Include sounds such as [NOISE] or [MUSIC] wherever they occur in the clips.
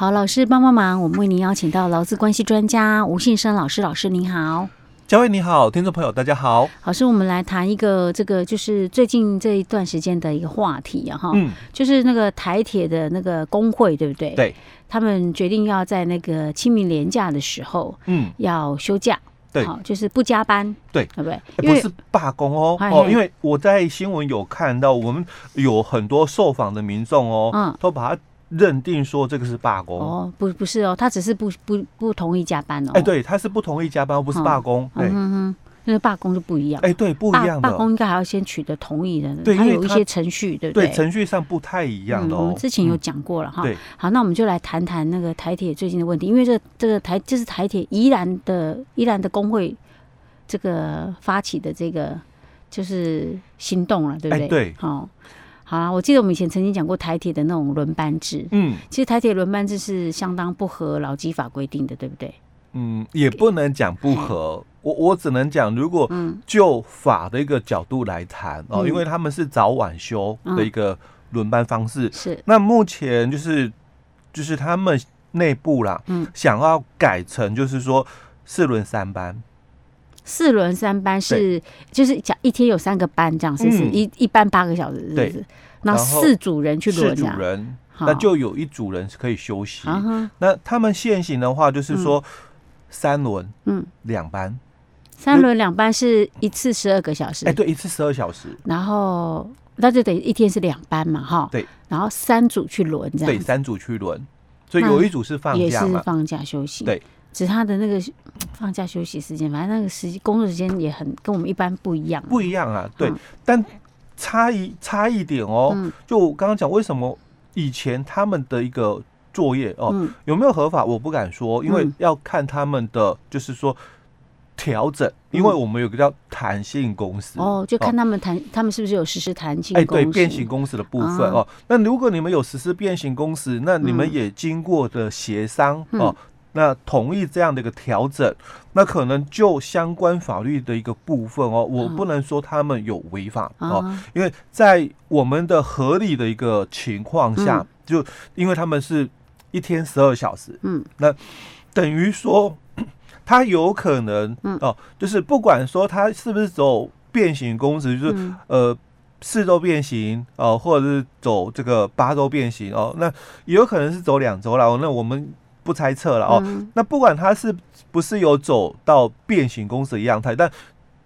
好，老师帮帮忙，我们为您邀请到劳资关系专家吴信生老师，老师您好。佳慧你好，听众朋友大家好。老师，我们来谈一个这个就是最近这一段时间的一个话题啊，哈，嗯，就是那个台铁的那个工会，对不对？对，他们决定要在那个清明连假的时候，嗯，要休假，对，好，就是不加班，对，对不对？不是罢工哦，哦，因为我在新闻有看到，我们有很多受访的民众哦，嗯，都把它。认定说这个是罢工哦，不不是哦，他只是不不不同意加班哦。哎，对，他是不同意加班，不是罢工。嗯嗯，那个罢工就不一样。哎，对，不一样的。罢工应该还要先取得同意的，对，它有一些程序，对不对？对，程序上不太一样的。我们之前有讲过了哈。对，好，那我们就来谈谈那个台铁最近的问题，因为这这个台就是台铁宜兰的宜兰的工会这个发起的这个就是行动了，对不对？对，好。好啦，我记得我们以前曾经讲过台铁的那种轮班制，嗯，其实台铁轮班制是相当不合劳基法规定的，对不对？嗯，也不能讲不合，我我只能讲，如果就法的一个角度来谈哦，因为他们是早晚休的一个轮班方式，是。那目前就是就是他们内部啦，嗯，想要改成就是说四轮三班。四轮三班是就是讲一天有三个班这样，是不是？一一班八个小时，是不是？那四组人去轮，四组人，那就有一组人是可以休息。那他们现行的话就是说三轮，嗯，两班，三轮两班是一次十二个小时。哎，对，一次十二小时。然后那就等于一天是两班嘛，哈。对。然后三组去轮，这样。对，三组去轮，所以有一组是放假，也是放假休息。对。只是他的那个 [TSK] 放假休息时间，反正那个时工作时间也很跟我们一般不一样。不一样啊，对，嗯、但差异差一点哦。嗯、就我刚刚讲，为什么以前他们的一个作业哦，嗯、有没有合法？我不敢说，因为要看他们的，就是说调整。嗯、因为我们有个叫弹性公司哦，就看他们弹，哦、他们是不是有实施弹性？哎，对，变形公司的部分、啊、哦。那如果你们有实施变形公司，那你们也经过的协商、嗯、哦。那同意这样的一个调整，那可能就相关法律的一个部分哦，我不能说他们有违法哦，因为在我们的合理的一个情况下，就因为他们是一天十二小时，嗯，那等于说 [CLEARS THROAT] 他有可能哦，就是不管说他是不是走变形工时，就是呃四周变形哦，或者是走这个八周变形哦，那也有可能是走两周了，那我们。不猜测了哦，嗯、那不管他是不是有走到变形公司的样态，但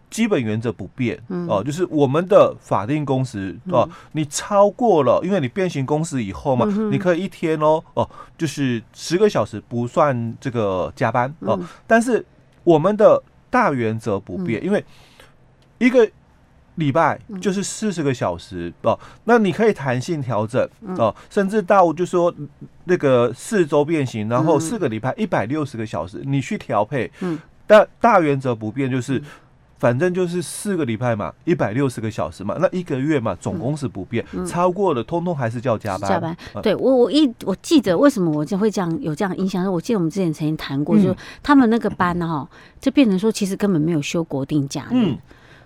基本原则不变、嗯、哦，就是我们的法定工时哦，嗯、你超过了，因为你变形工时以后嘛，嗯、你可以一天哦哦，就是十个小时不算这个加班哦，嗯、但是我们的大原则不变，嗯、因为一个。礼拜就是四十个小时哦，那你可以弹性调整哦，甚至到就说那个四周变形，然后四个礼拜一百六十个小时，你去调配。嗯，但大原则不变，就是反正就是四个礼拜嘛，一百六十个小时嘛，那一个月嘛，总工时不变，超过了通通还是叫加班。加班。对我我一我记得为什么我就会这样有这样印象？我记得我们之前曾经谈过，就是他们那个班哈，就变成说其实根本没有休国定假日。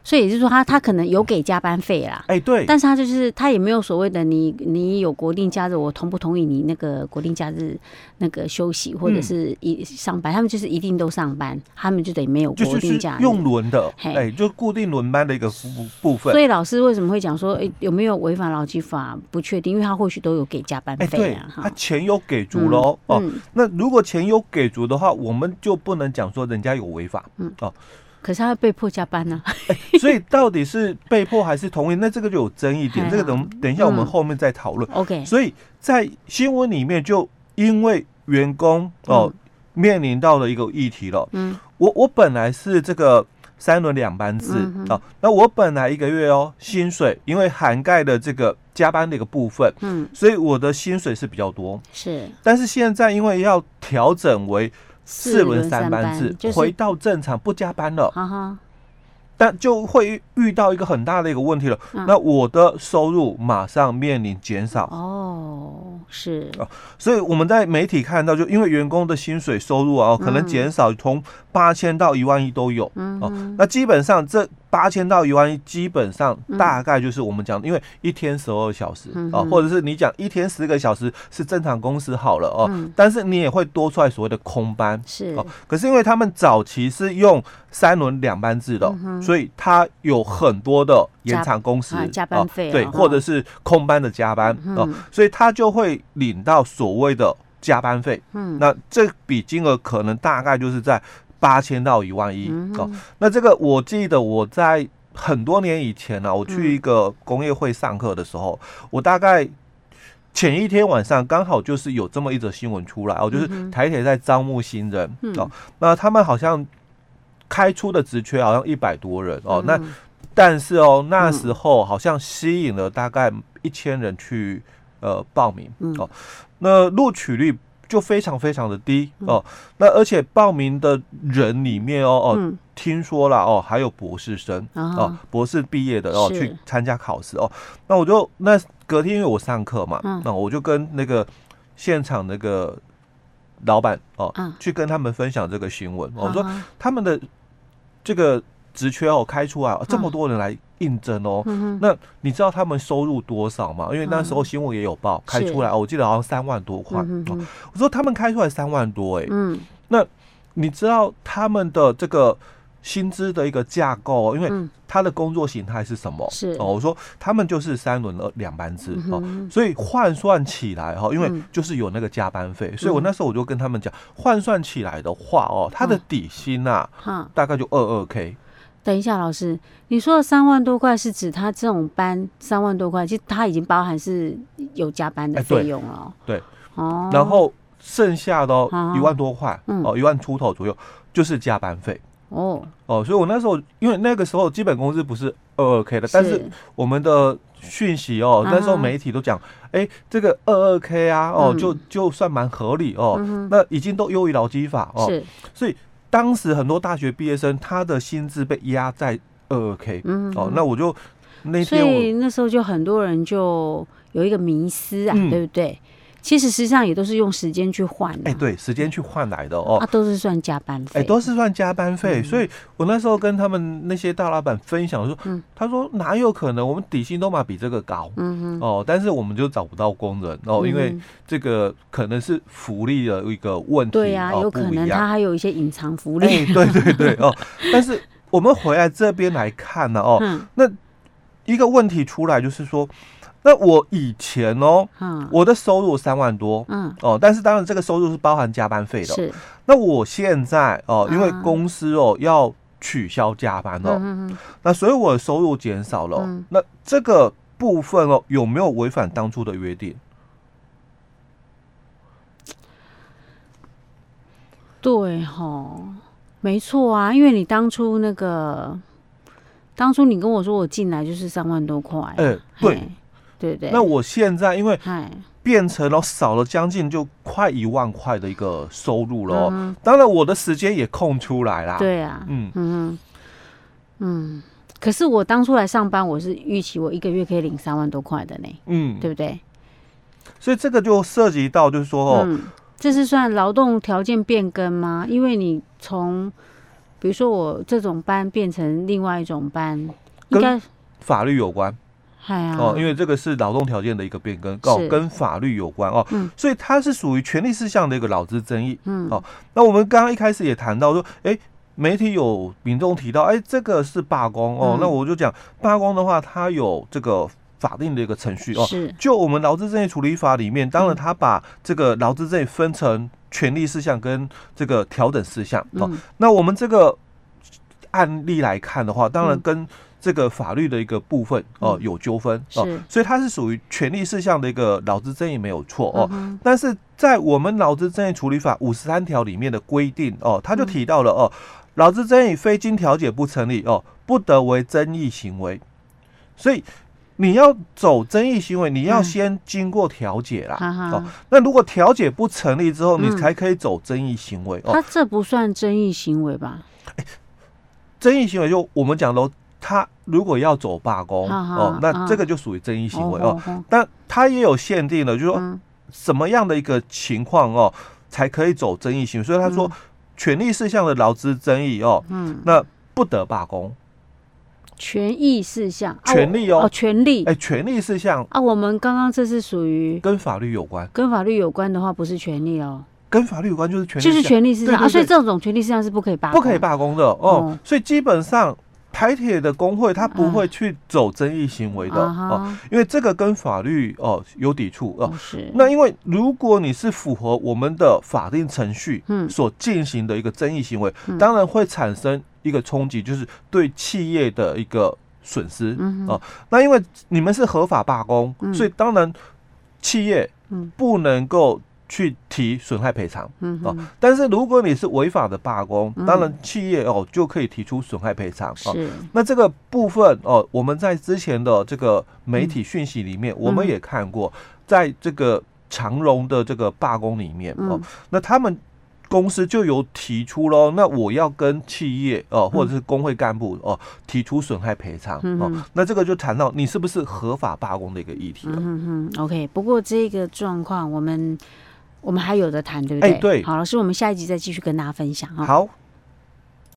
所以也就是说他，他他可能有给加班费啦，哎，对，但是他就是他也没有所谓的你你有国定假日，我同不同意你那个国定假日那个休息或者是一上班，嗯、他们就是一定都上班，他们就等于没有国定假日，用轮的，哎嘿，就固定轮班的一个部部分。所以老师为什么会讲说，哎，有没有违反劳基法？不确定，因为他或许都有给加班费啊，对他钱有给足喽、嗯、哦。那如果钱有给足的话，我们就不能讲说人家有违法，嗯哦。可是他被迫加班呢、啊欸，所以到底是被迫还是同意？那这个就有争议点，这个等等一下我们后面再讨论。OK，、嗯、所以在新闻里面就因为员工哦、嗯、面临到了一个议题了。嗯，我我本来是这个三轮两班制啊、嗯哼哦，那我本来一个月哦薪水因为涵盖了这个加班的一个部分，嗯，所以我的薪水是比较多。是，但是现在因为要调整为。四轮三班制，回到正常不加班了，但就会遇到一个很大的一个问题了。那我的收入马上面临减少。哦，是啊，所以我们在媒体看到，就因为员工的薪水收入啊，可能减少从八千到一万一都有。哦，那基本上这八千到一万一，基本上大概就是我们讲，因为一天十二小时啊，或者是你讲一天十个小时是正常工时好了哦，但是你也会多出来所谓的空班是哦。可是因为他们早期是用三轮两班制的，所以他有很多的延长工时加班费，对，或者是空班的加班哦，所以他就会领到所谓的加班费。嗯，那这笔金额可能大概就是在。八千到一万一哦，那这个我记得我在很多年以前呢、啊，我去一个工业会上课的时候，我大概前一天晚上刚好就是有这么一则新闻出来哦，就是台铁在招募新人哦，那他们好像开出的职缺好像一百多人哦，那。但是哦那时候好像吸引了大概一千人去呃报名哦，那录取率。就非常非常的低哦，那而且报名的人里面哦哦，听说了哦，还有博士生哦，博士毕业的哦去参加考试哦，那我就那隔天因为我上课嘛，那我就跟那个现场那个老板哦，去跟他们分享这个新闻，我说他们的这个职缺哦开出来，这么多人来。应征哦，那你知道他们收入多少吗？因为那时候新闻也有报，开出来哦，我记得好像三万多块。哦。我说他们开出来三万多，哎，嗯，那你知道他们的这个薪资的一个架构，因为他的工作形态是什么？是。哦，我说他们就是三轮的两班制哦，所以换算起来哈，因为就是有那个加班费，所以我那时候我就跟他们讲，换算起来的话哦，他的底薪呐，大概就二二 K。等一下，老师，你说的三万多块是指他这种班三万多块，其实他已经包含是有加班的费用了。对，哦，然后剩下的一万多块，哦，一万出头左右就是加班费。哦。哦，所以我那时候因为那个时候基本工资不是二二 K 的，但是我们的讯息哦，那时候媒体都讲，哎，这个二二 K 啊，哦，就就算蛮合理哦，那已经都优于劳基法哦，是，所以。当时很多大学毕业生，他的薪资被压在二二 K，嗯，哦，那我就那天，所以那时候就很多人就有一个迷失啊，嗯、对不对？其实实际上也都是用时间去换的，哎，对，时间去换来的哦，他都是算加班费，哎，都是算加班费。所以我那时候跟他们那些大老板分享说，他说哪有可能，我们底薪都嘛比这个高，嗯哦，但是我们就找不到工人哦，因为这个可能是福利的一个问题，对呀，有可能他还有一些隐藏福利，对对对哦。但是我们回来这边来看呢，哦，那一个问题出来就是说。那我以前哦，我的收入三万多，嗯哦，但是当然这个收入是包含加班费的。是。那我现在哦，因为公司哦要取消加班哦，那所以我的收入减少了。那这个部分哦，有没有违反当初的约定？对哈，没错啊，因为你当初那个，当初你跟我说我进来就是三万多块，哎，对。对对，那我现在因为变成了少了将近就快一万块的一个收入了哦，嗯、当然我的时间也空出来啦。对啊，嗯。嗯嗯，可是我当初来上班，我是预期我一个月可以领三万多块的呢，嗯，对不对？所以这个就涉及到就是说哦，嗯、这是算劳动条件变更吗？因为你从比如说我这种班变成另外一种班，应该法律有关。哦，因为这个是劳动条件的一个变更，哦，跟法律有关哦，所以它是属于权利事项的一个劳资争议。嗯，哦，那我们刚刚一开始也谈到说，哎，媒体有民众提到，哎，这个是罢工哦，那我就讲罢工的话，它有这个法定的一个程序哦。是，就我们劳资争议处理法里面，当然它把这个劳资争议分成权利事项跟这个调整事项。哦，那我们这个案例来看的话，当然跟这个法律的一个部分哦，有纠纷哦，所以它是属于权利事项的一个劳资争议没有错哦。但是在我们劳资争议处理法五十三条里面的规定哦，他就提到了哦，劳资争议非经调解不成立哦，不得为争议行为。所以你要走争议行为，你要先经过调解啦哦。那如果调解不成立之后，你才可以走争议行为哦。他这不算争议行为吧？争议行为就我们讲喽。他如果要走罢工哦，那这个就属于争议行为哦。但他也有限定的，就是说什么样的一个情况哦，才可以走争议行为。所以他说，权利事项的劳资争议哦，嗯。那不得罢工。权益事项，权利哦，哦，权利，哎，权利事项啊，我们刚刚这是属于跟法律有关，跟法律有关的话不是权利哦，跟法律有关就是权利，就是权利事项啊，所以这种权利事项是不可以罢，不可以罢工的哦，所以基本上。台铁的工会，他不会去走争议行为的哦，因为这个跟法律哦有抵触哦。是。那因为如果你是符合我们的法定程序所进行的一个争议行为，当然会产生一个冲击，就是对企业的一个损失哦。那因为你们是合法罢工，所以当然企业不能够。去提损害赔偿，嗯哦，但是如果你是违法的罢工，嗯、当然企业哦就可以提出损害赔偿，是哦。那这个部分哦，我们在之前的这个媒体讯息里面，嗯、我们也看过，在这个长荣的这个罢工里面哦，嗯、那他们。公司就有提出喽，那我要跟企业哦，或者是工会干部哦提出损害赔偿哦，那这个就谈到你是不是合法罢工的一个议题了。嗯哼，OK。不过这个状况我们我们还有的谈，对不对？哎，对。好，老师，我们下一集再继续跟大家分享啊。好。